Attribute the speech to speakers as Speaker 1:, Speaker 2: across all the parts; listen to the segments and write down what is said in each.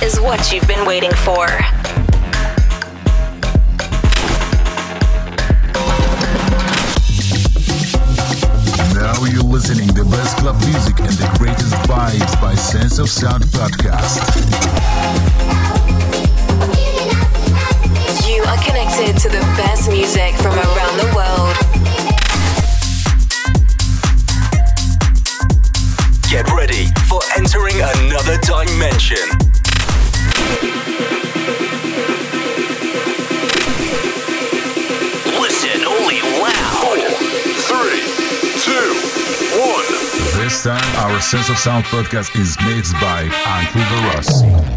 Speaker 1: This is what you've been waiting for.
Speaker 2: Now you're listening the best club music and the greatest vibes by Sense of Sound podcast.
Speaker 1: You are connected to the best music from around the world.
Speaker 3: Get ready for entering another dimension.
Speaker 2: This time, our Sense of Sound podcast is mixed by Uncle Verossi.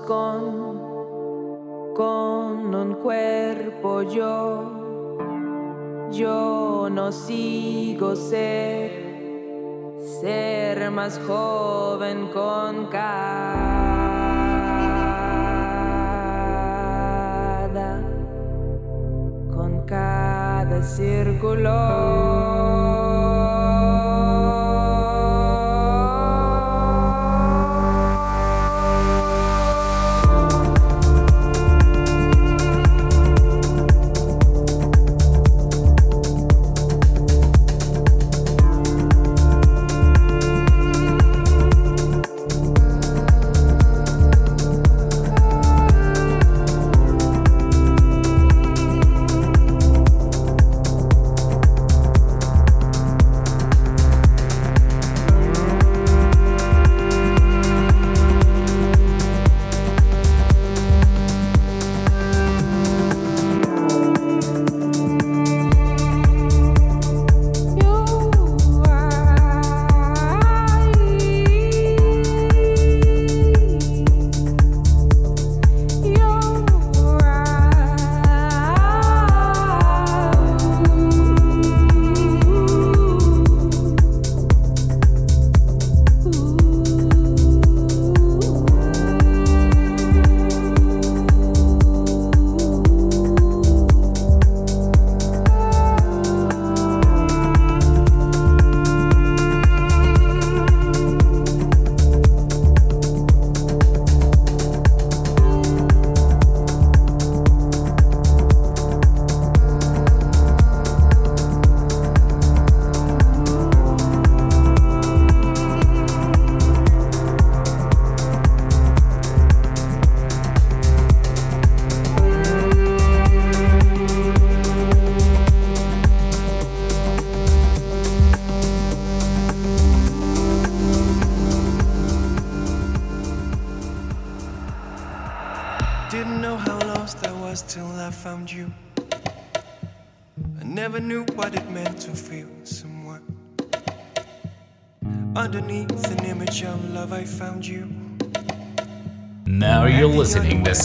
Speaker 4: con, con un cuerpo yo, yo no sigo ser, ser más joven con cada, con cada círculo.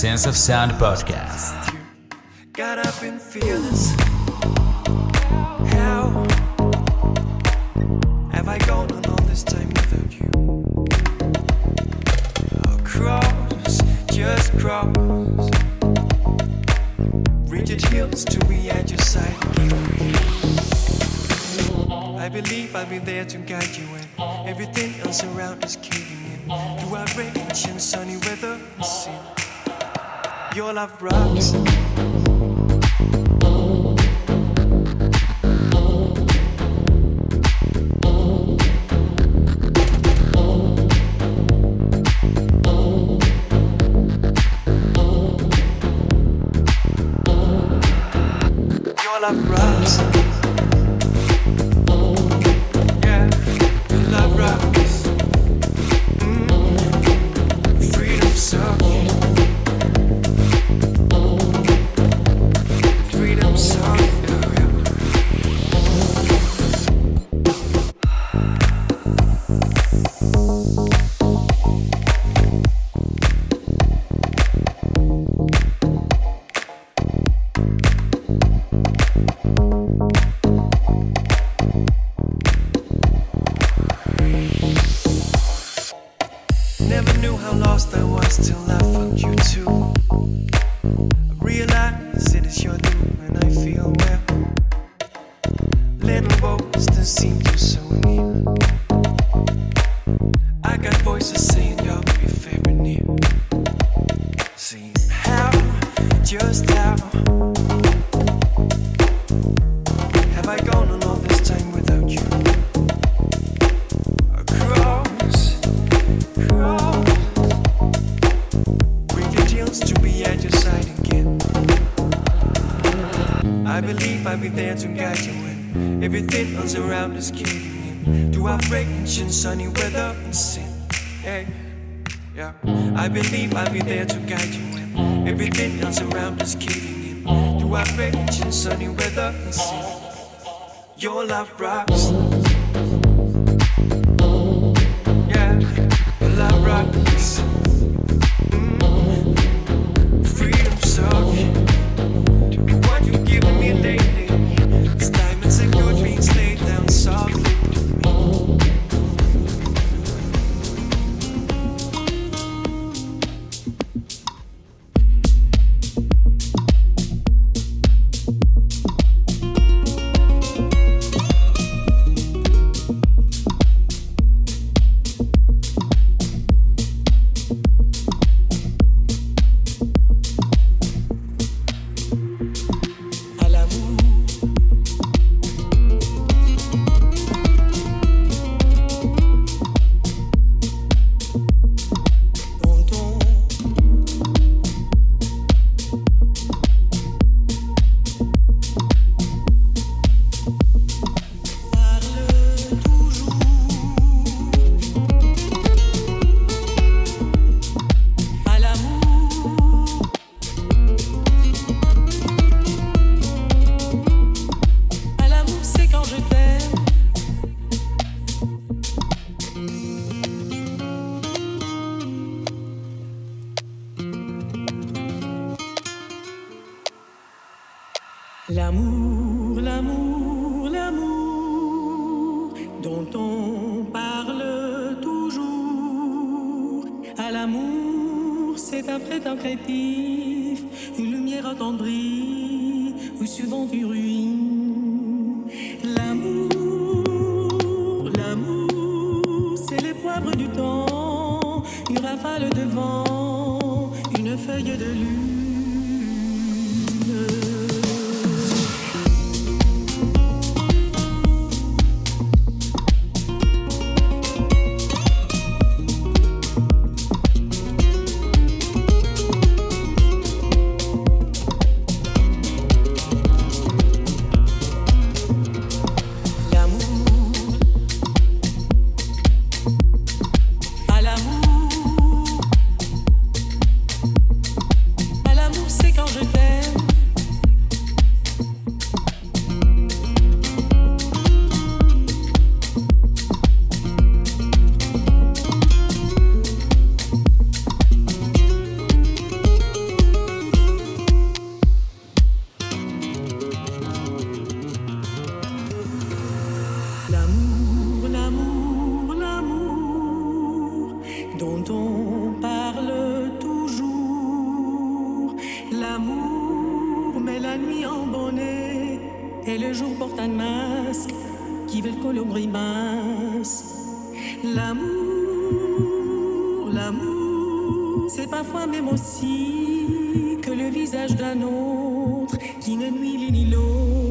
Speaker 5: Sense of Sound podcast.
Speaker 6: full of rocks. till I sunny weather and sin. Hey, yeah. I believe I'll be there to guide you when everything else around is caving in. Through our rage and sunny weather and sin. Your love rocks.
Speaker 7: un masque qui veulent qu'on leur grimace. L'amour, l'amour, c'est parfois même aussi que le visage d'un autre qui ne nuit ni l'autre.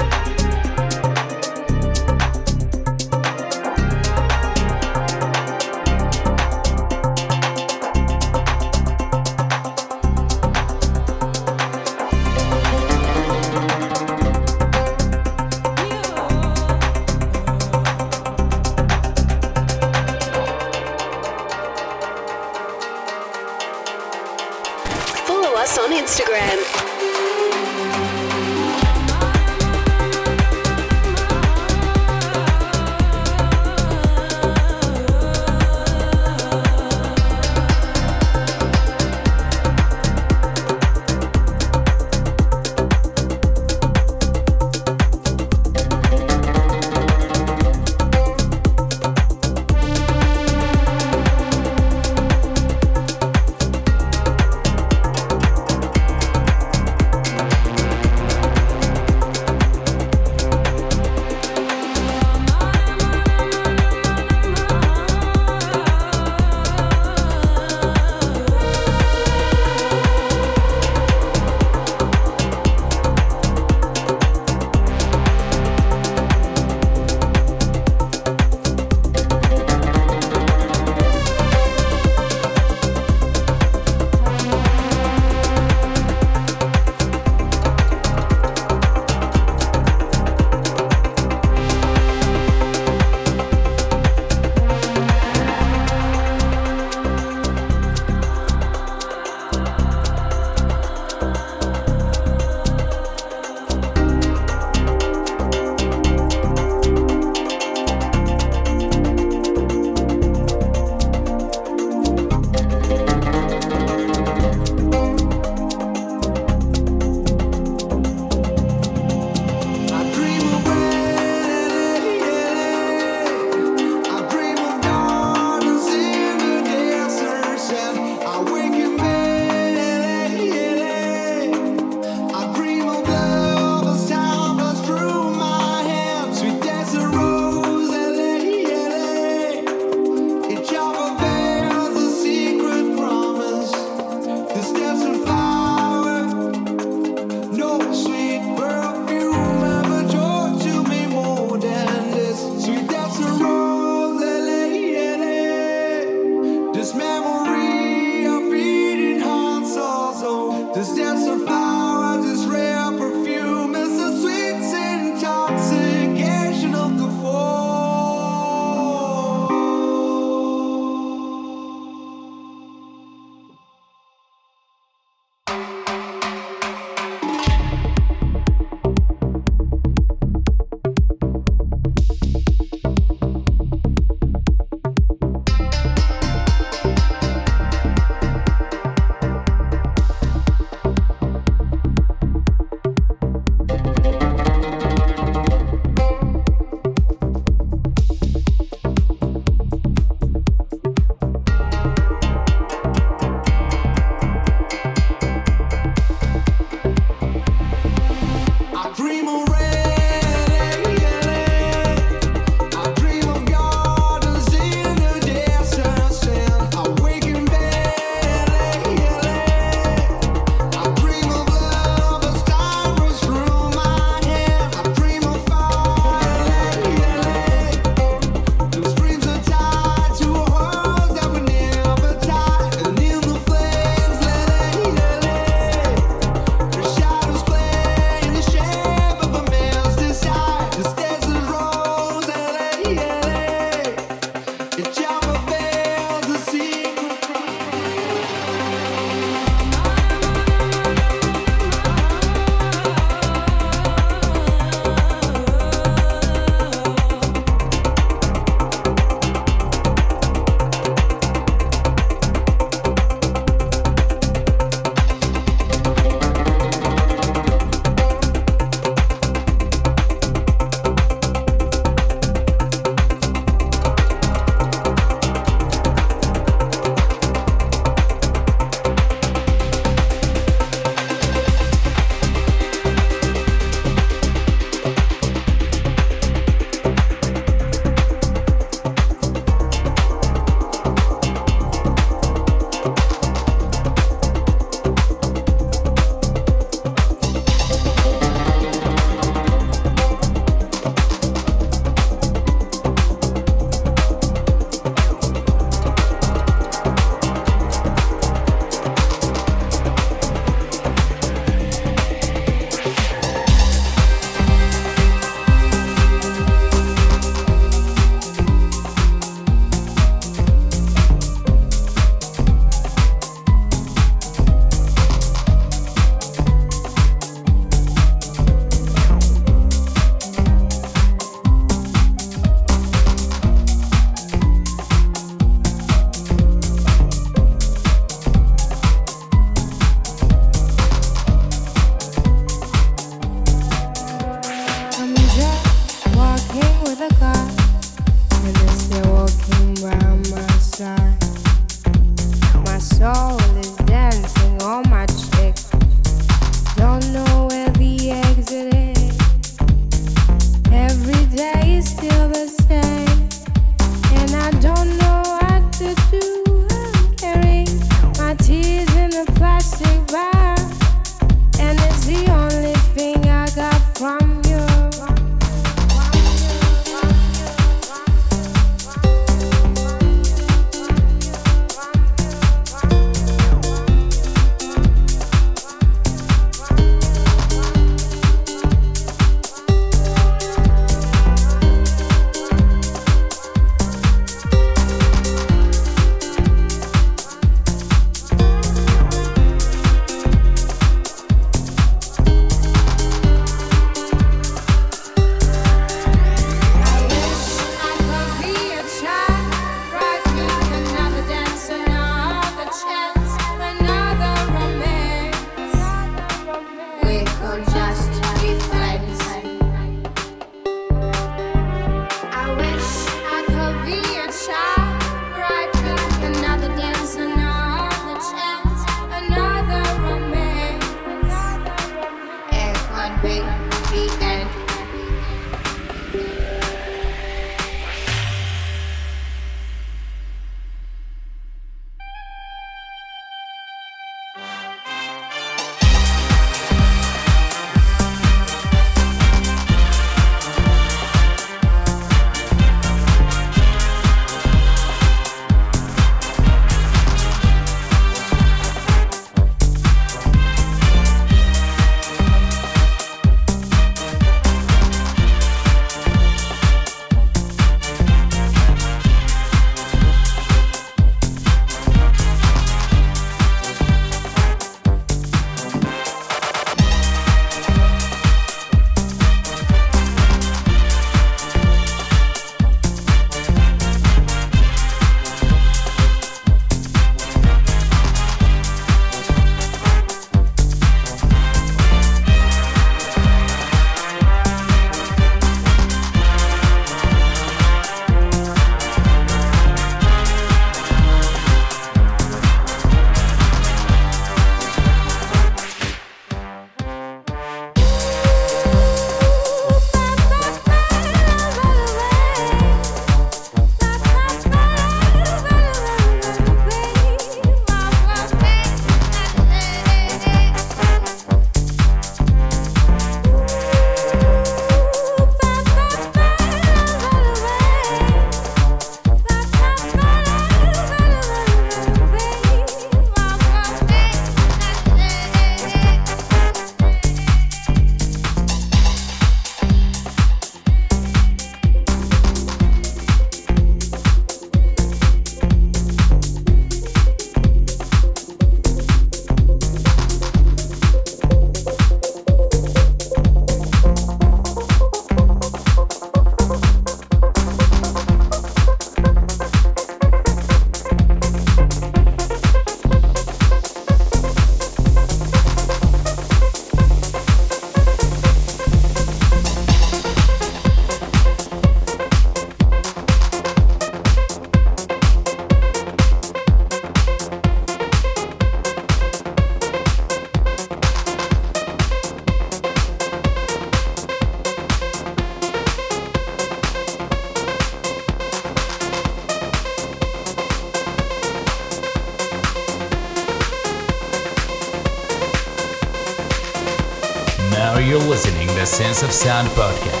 Speaker 8: Of Sound podcast.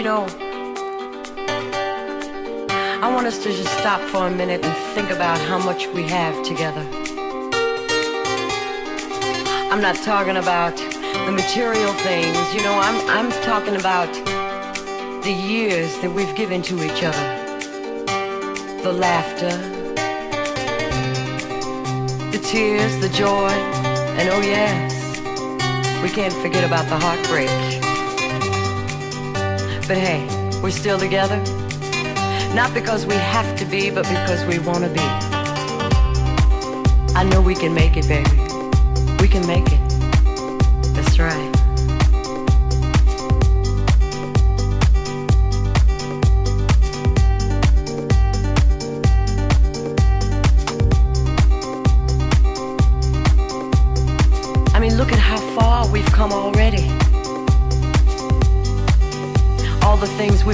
Speaker 9: You know, I want us to just stop for a minute and think about how much we have together. I'm not talking about the material things, you know, I'm, I'm talking about the years that we've given to each other. The laughter, the tears, the joy, and oh yes, we can't forget about the heartbreak. But hey, we're still together. Not because we have to be, but because we want to be. I know we can make it, baby. We can make it. That's right.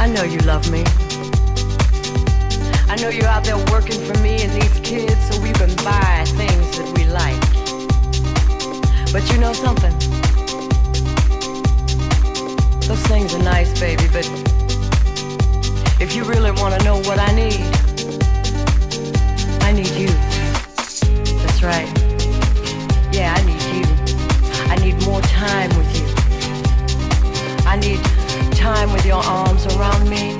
Speaker 9: I know you love me. I know you're out there working for me and these kids so we can buy things that we like. But you know something? Those things are nice, baby, but if you really want to know what I need, I need you. That's right. Yeah, I need you. I need more time with you. I need time with your arms around me.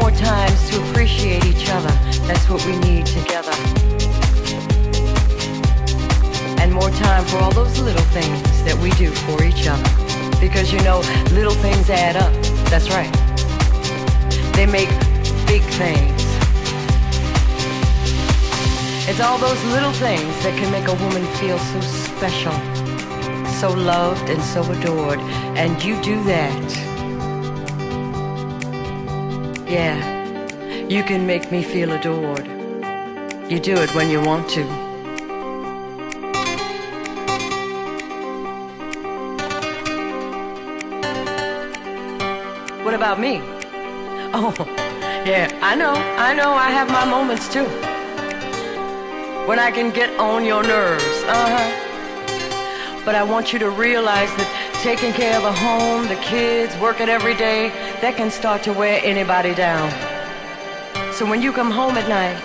Speaker 9: More times to appreciate each other. That's what we need together. And more time for all those little things that we do for each other. Because you know, little things add up. That's right. They make big things. It's all those little things that can make a woman feel so special, so loved and so adored. And you do that. Yeah, you can make me feel adored. You do it when you want to. What about me? Oh, yeah, I know, I know, I have my moments too. When I can get on your nerves, uh huh. But I want you to realize that taking care of a home, the kids, working every day, that can start to wear anybody down. So when you come home at night,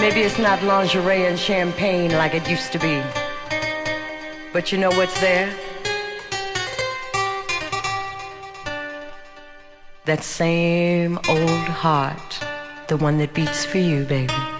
Speaker 9: maybe it's not lingerie and champagne like it used to be. But you know what's there? That same old heart, the one that beats for you, baby.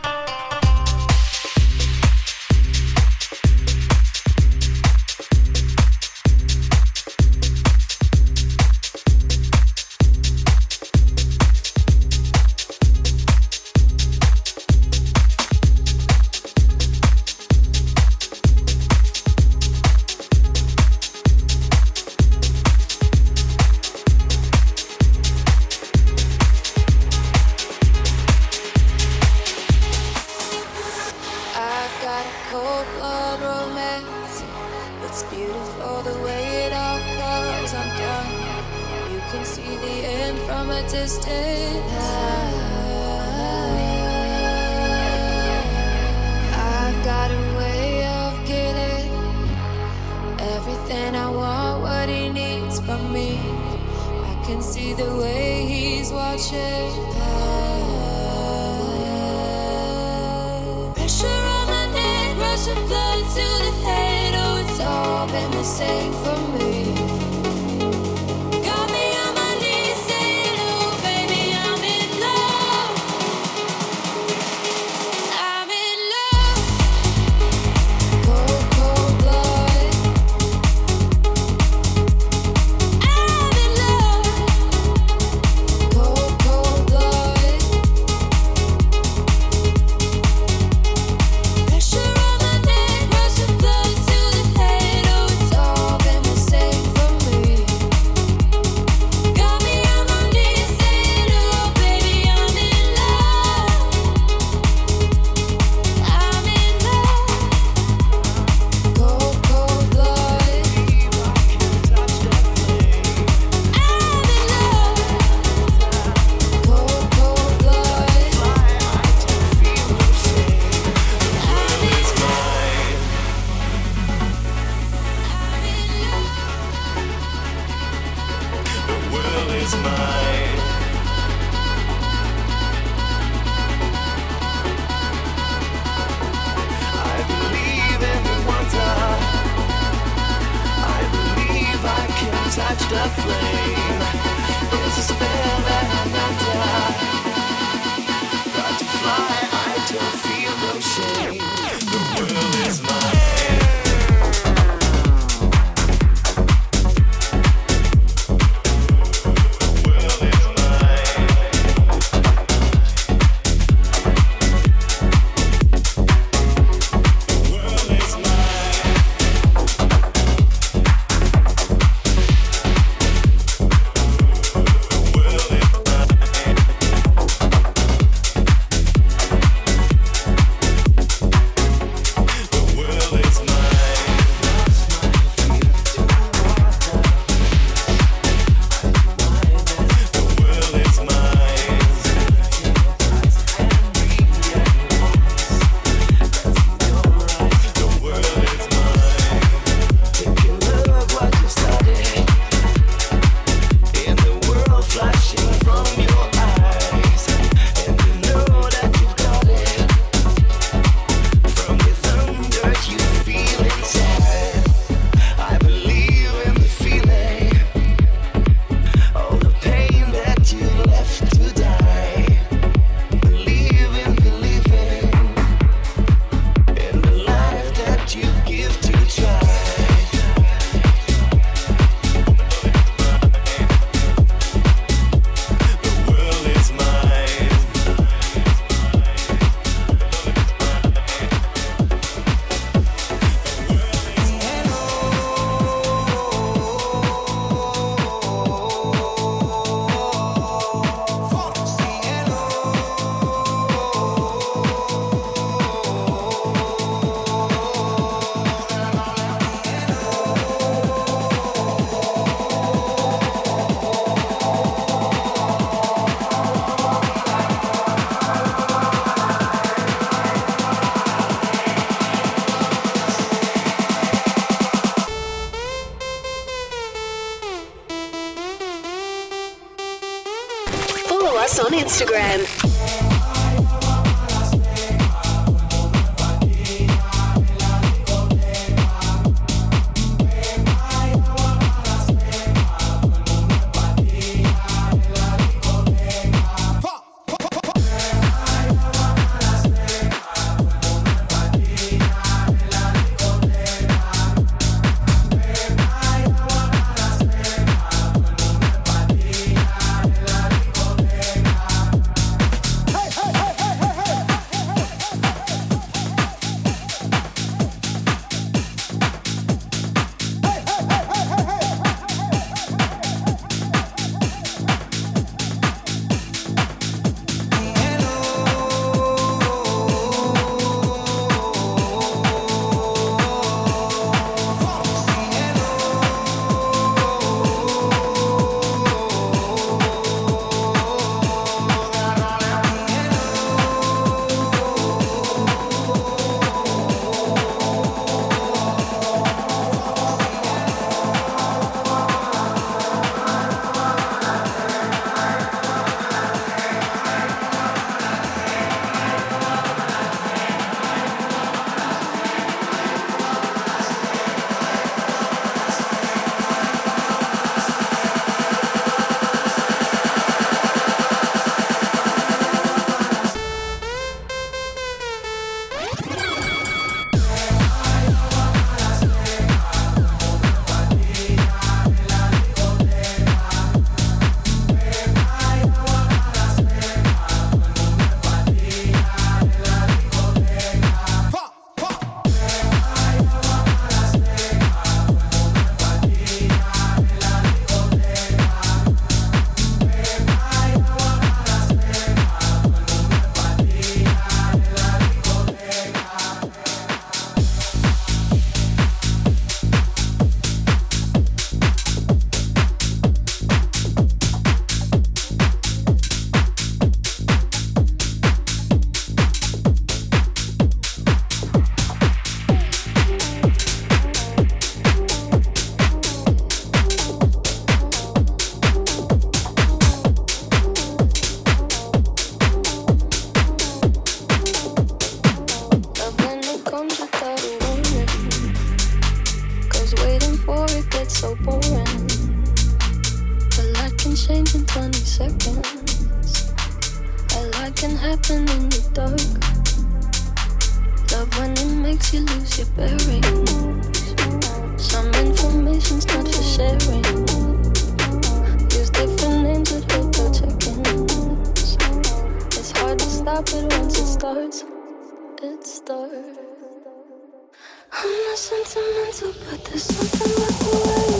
Speaker 10: sentimental,
Speaker 11: but there's something about
Speaker 12: the way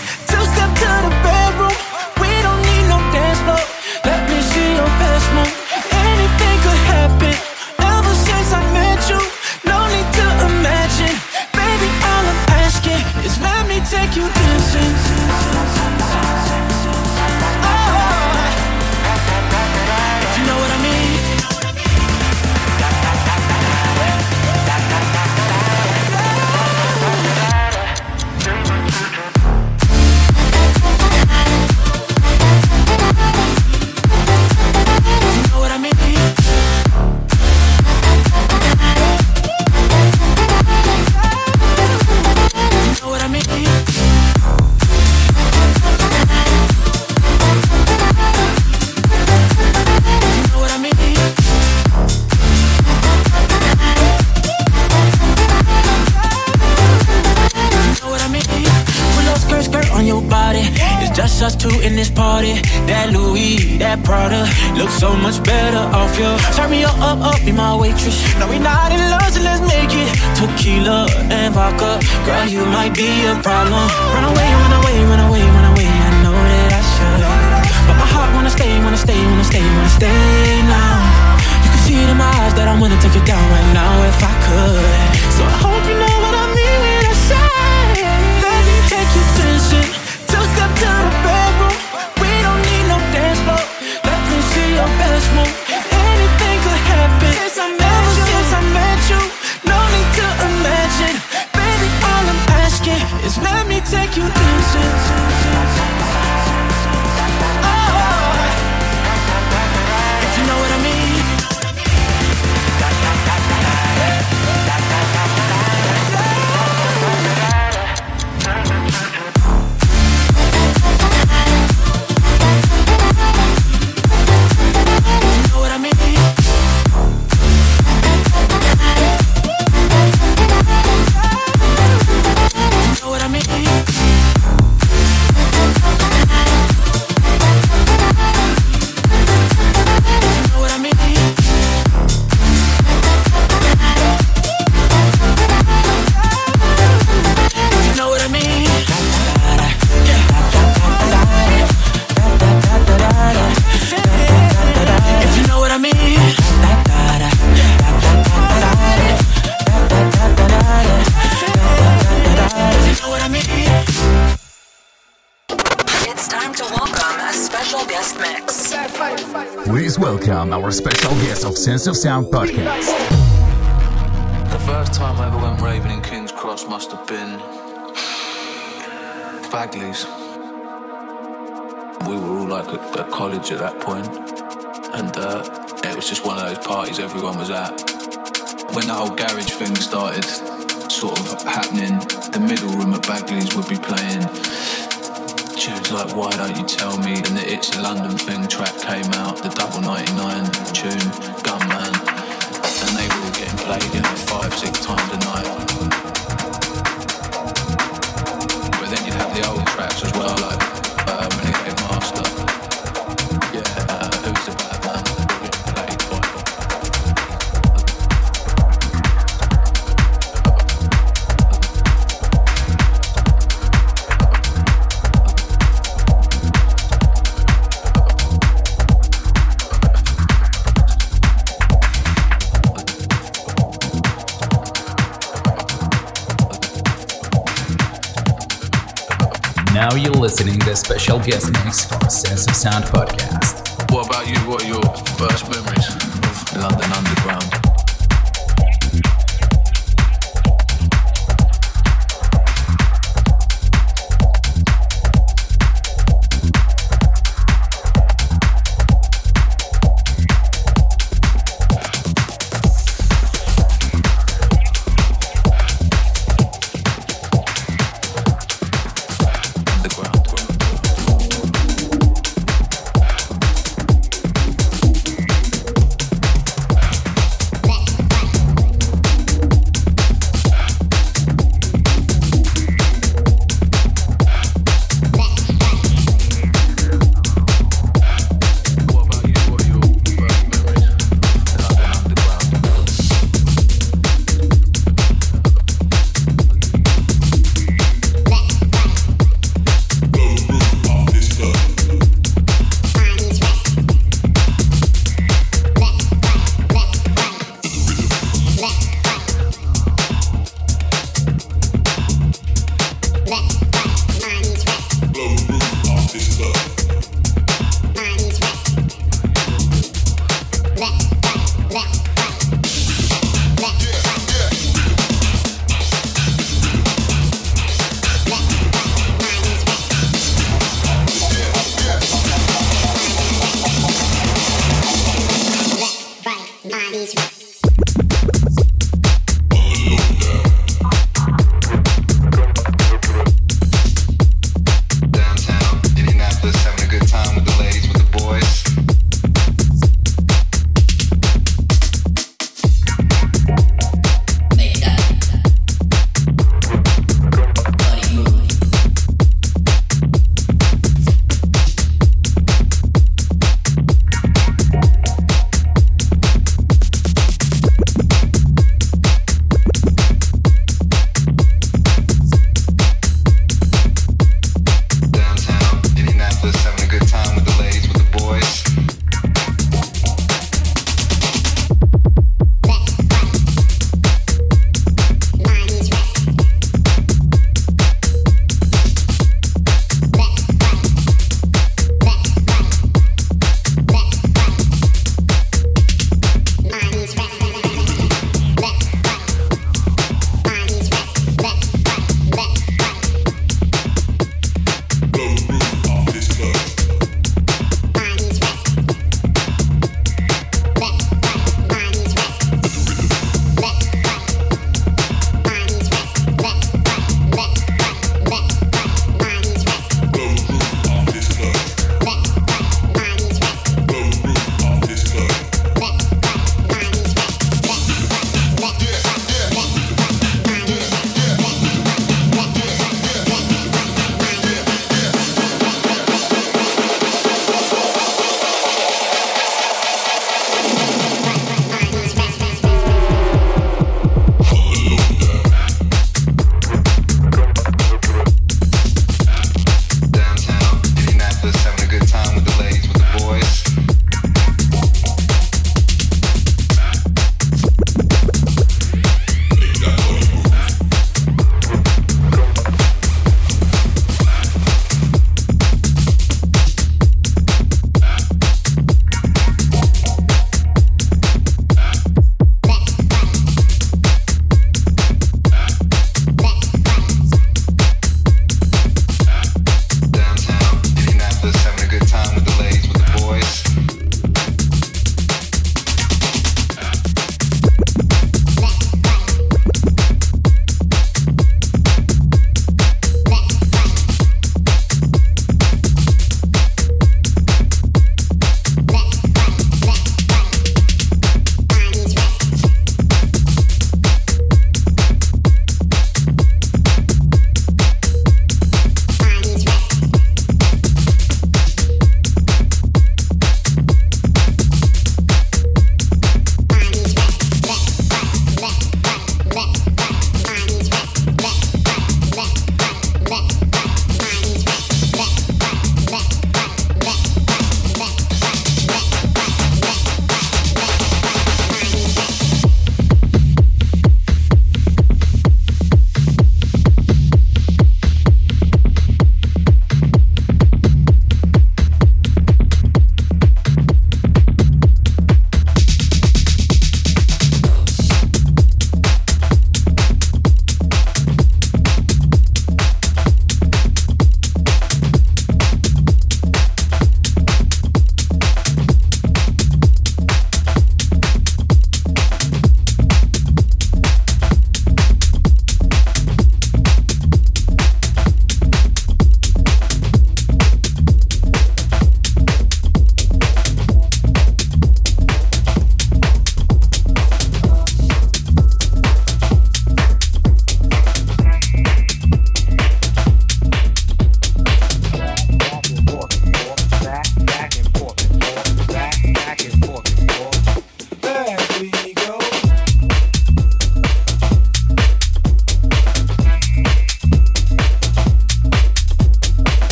Speaker 13: Be my waitress. No, we not in love, so let's make it. Tequila and vodka, girl, you might be a problem. Run away, run away, run away, run away. I know that I should, but my heart wanna stay, wanna stay, wanna stay, wanna stay now. You can see it in my eyes that I'm gonna take it down right now if I could. So I hope you know
Speaker 2: Sound podcast.
Speaker 14: The first time I ever went raving in King's Cross must have been Bagley's. We were all like at, at college at that point, and uh, it was just one of those parties everyone was at. When the whole garage thing started sort of happening, the middle room at Bagley's would be playing tunes like Why Don't You Tell Me and the It's a London Thing
Speaker 8: special guest mix for Sense of Sound podcast.
Speaker 14: What about you? What are your first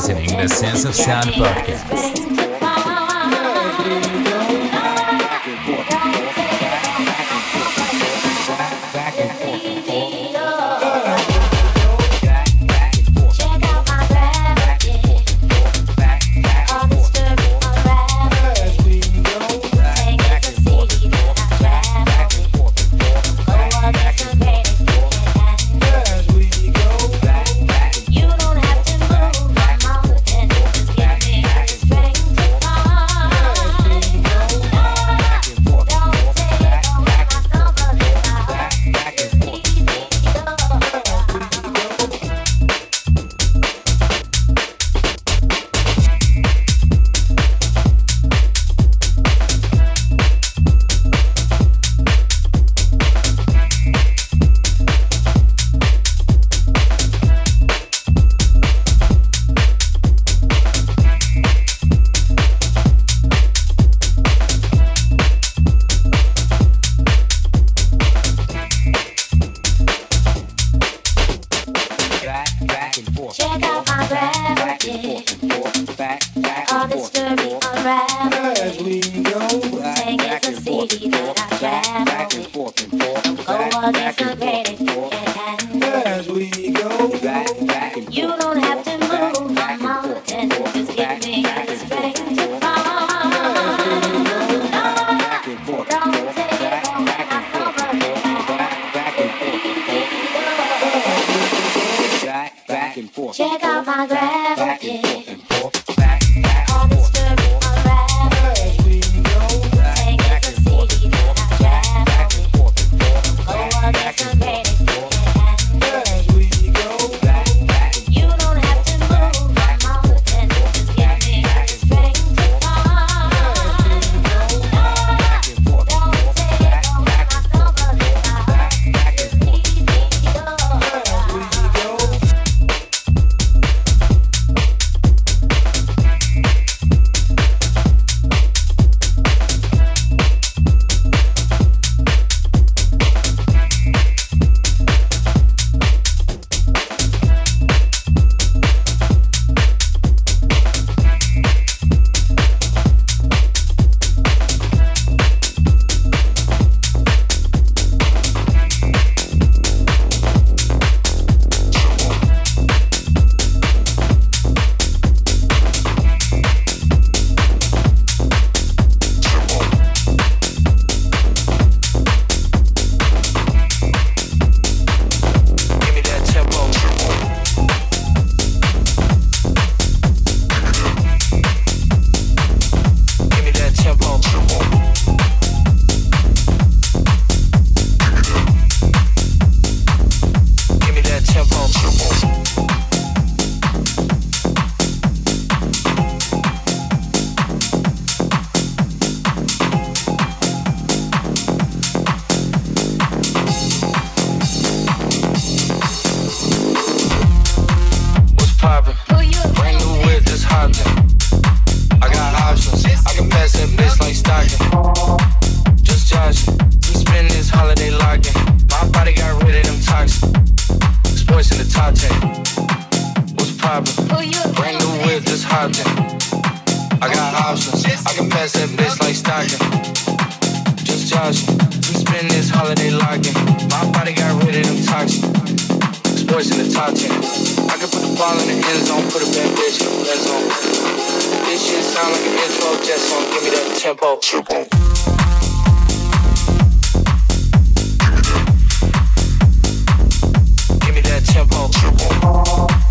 Speaker 8: listening to the Sense of Sound podcast. poppin'. Brand new whip, just hopped in.
Speaker 15: I got options. I can pass that bitch like Stockton. Just joshin'. We spend this holiday locking. My body got rid of them toxins. Sports in the top ten. I can put the ball in the end zone, put a bad bitch in the end zone. This shit sound like an intro jet song. Give me that tempo. tempo. tempo. tempo.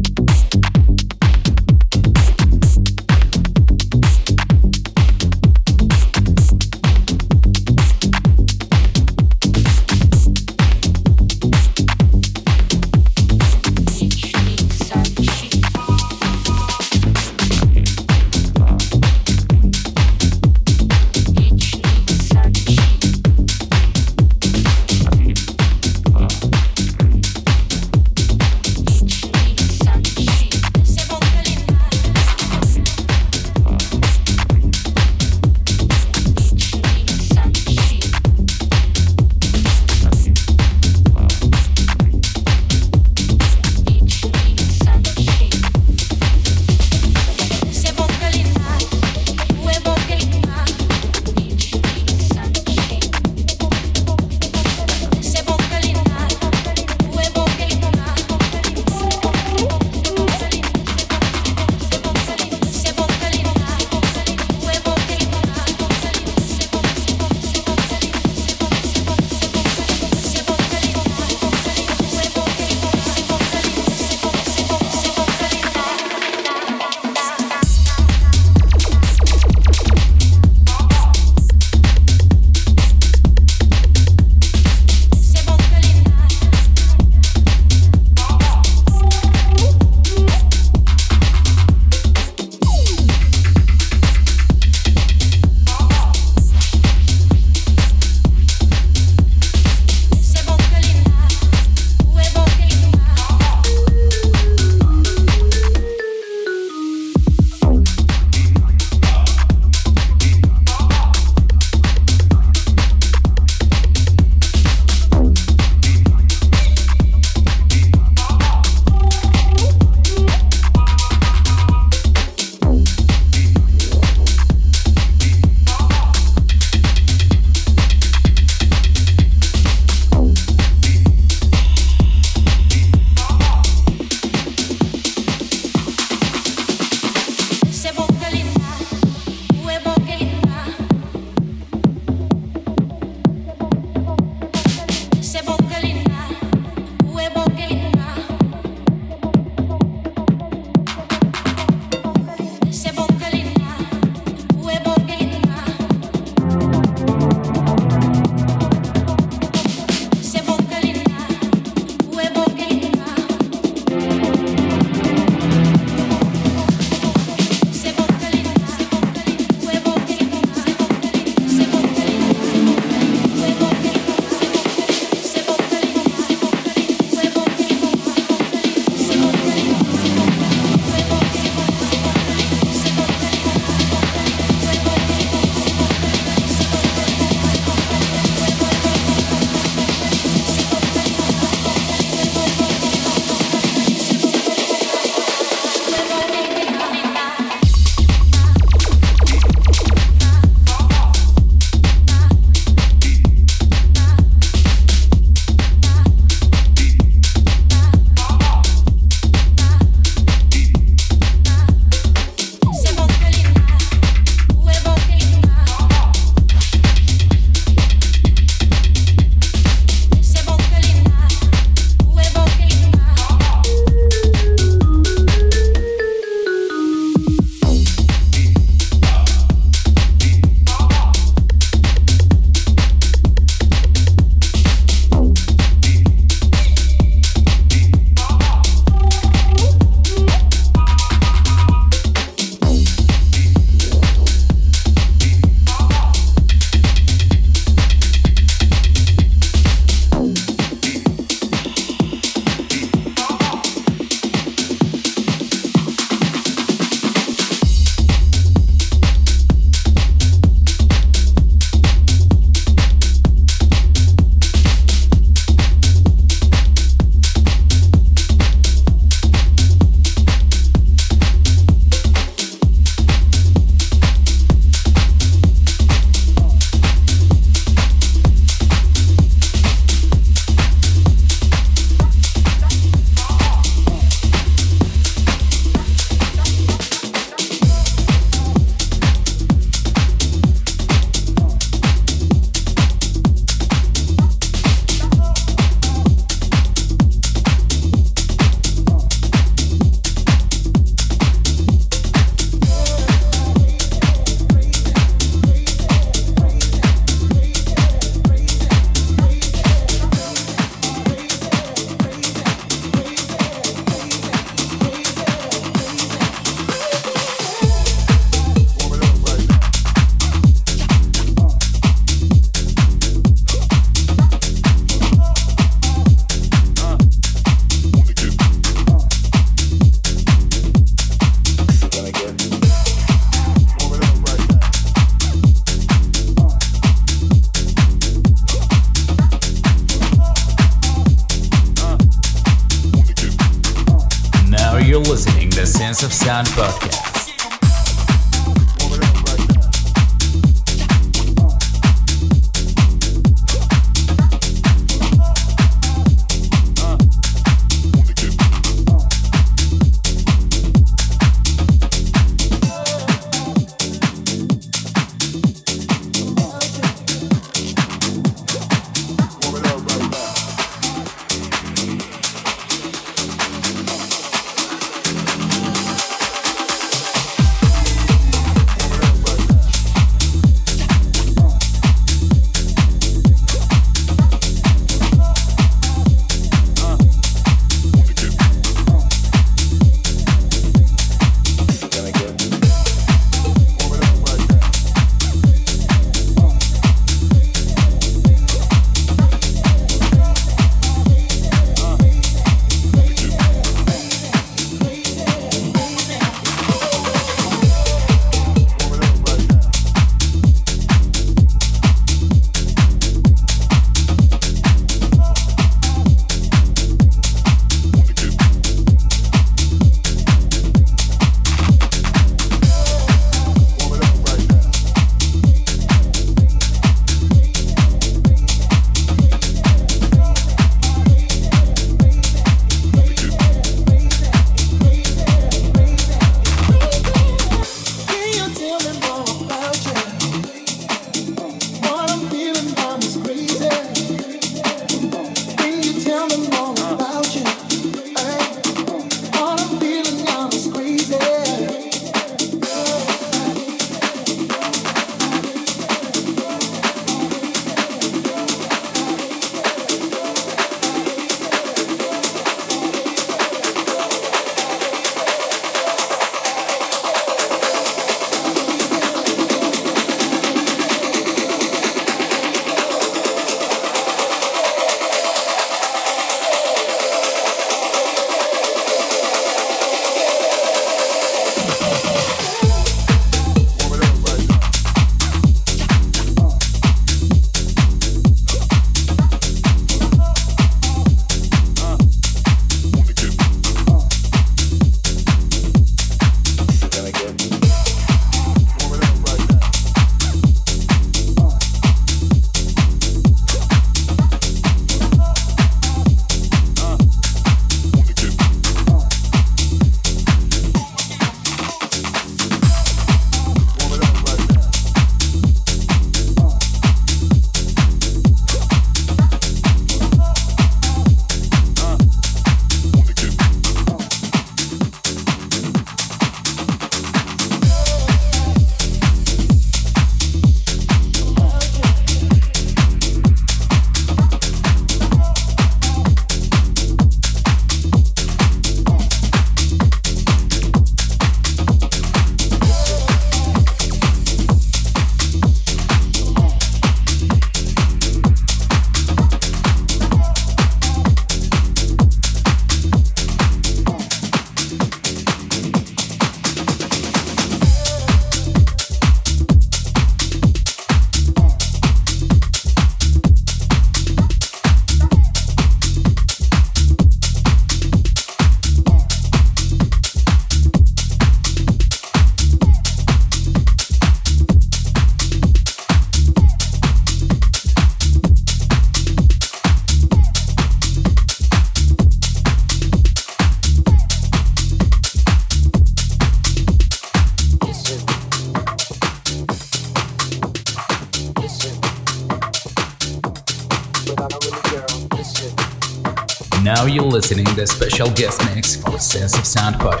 Speaker 15: Special guest mix for the Sense of Sound podcast.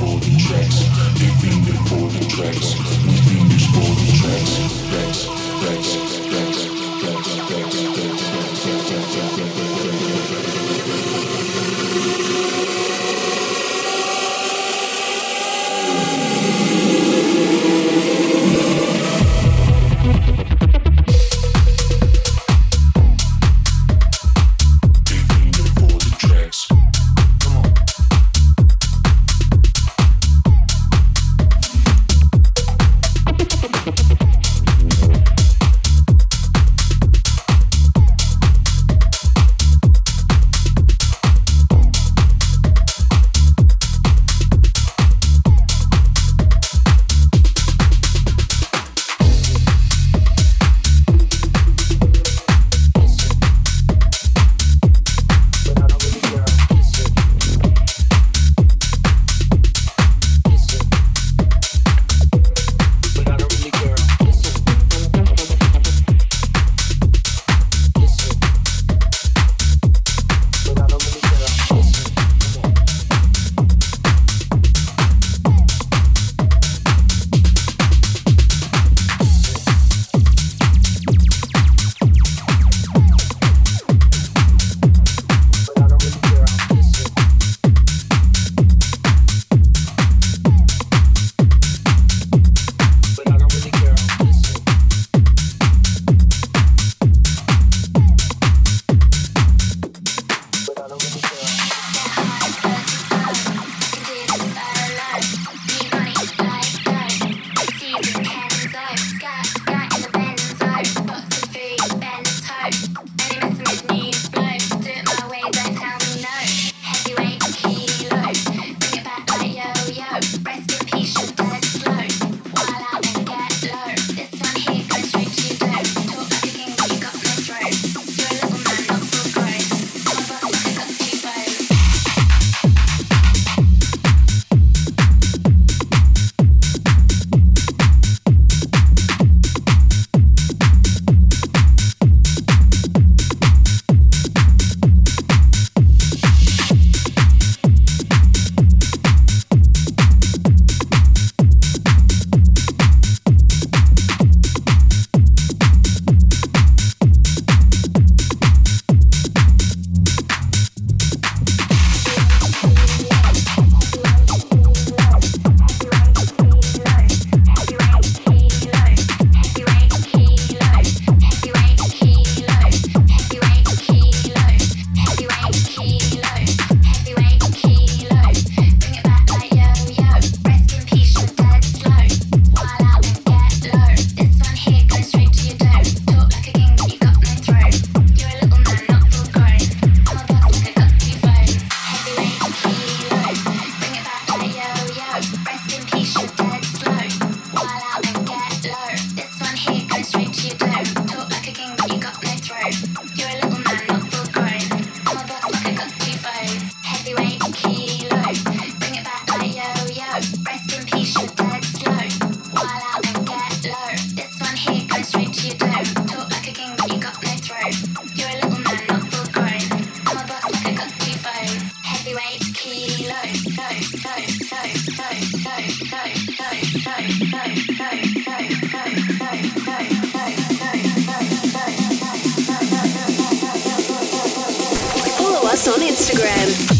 Speaker 16: for the tracks. They fiending for the tracks. We fiendish for the tracks. Tracks.
Speaker 12: On Instagram.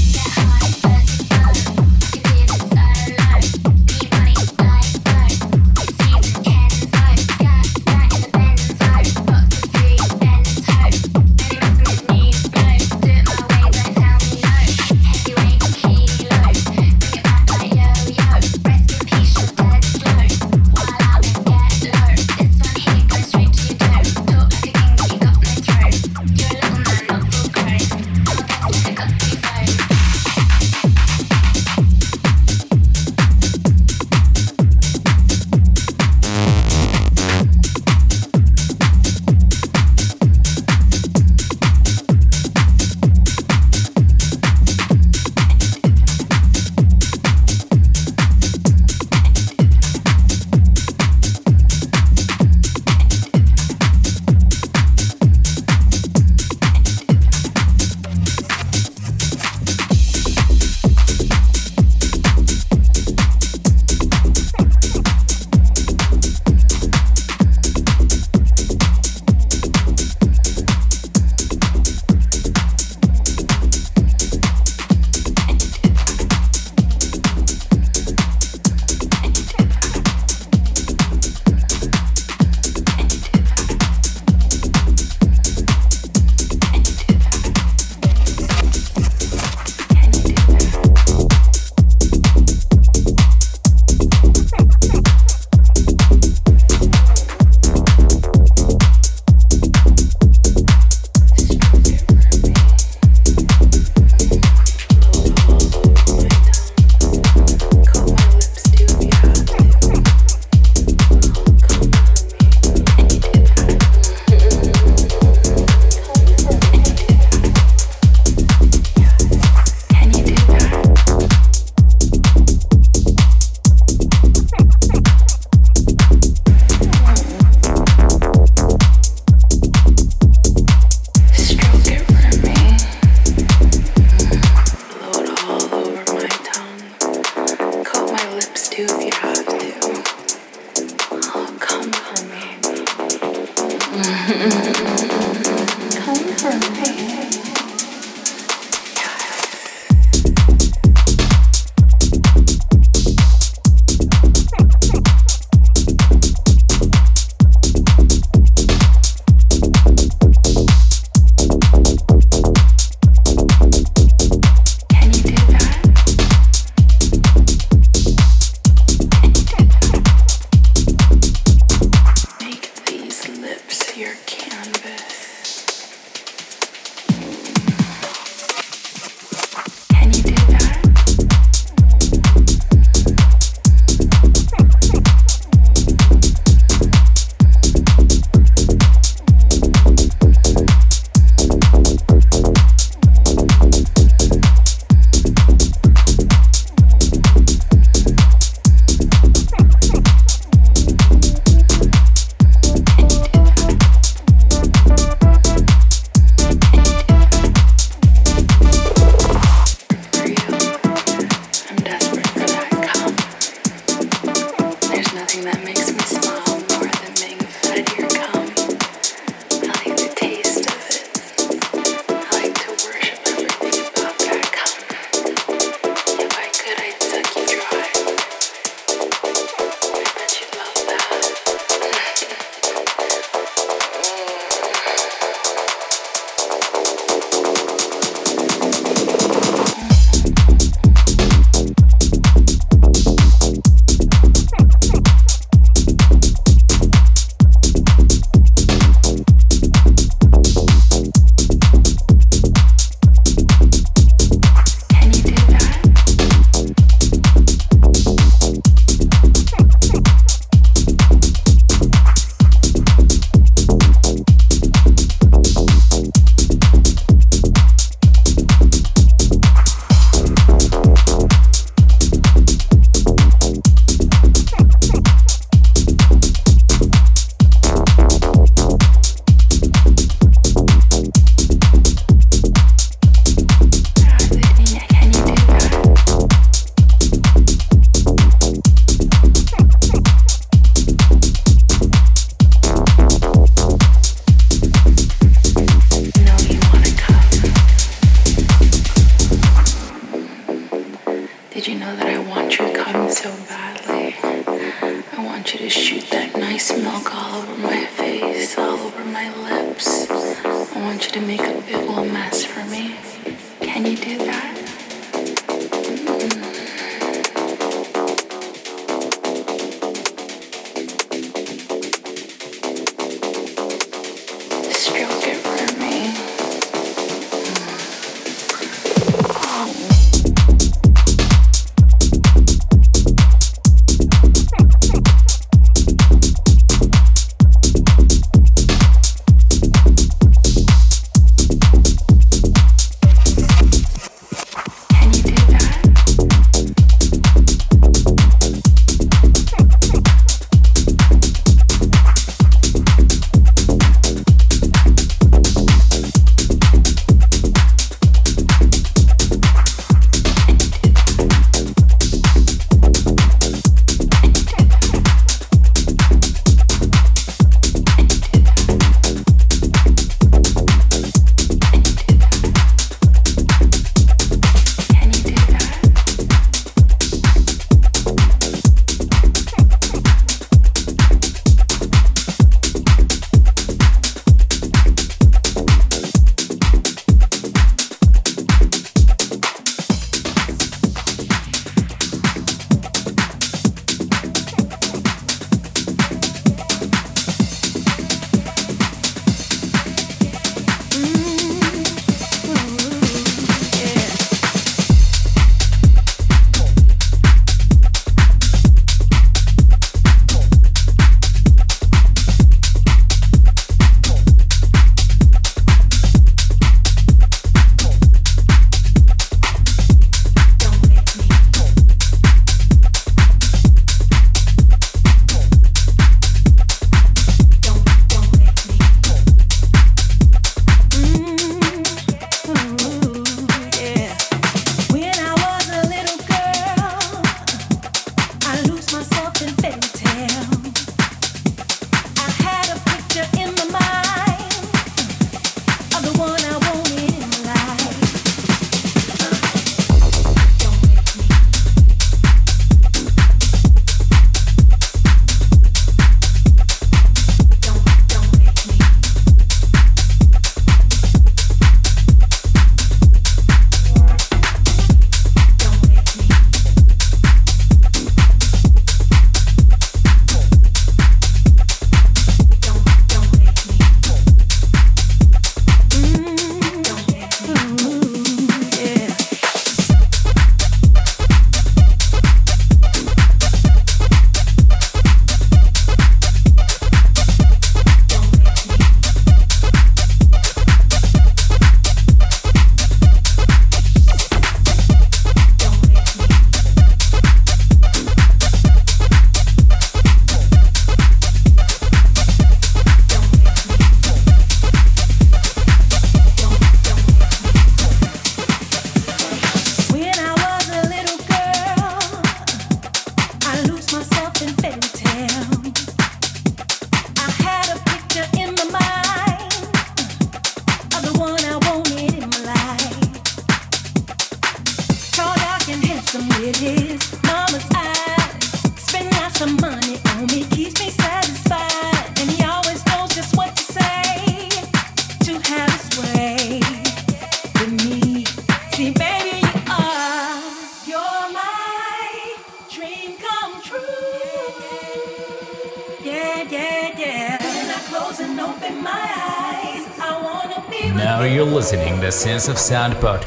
Speaker 11: Sound.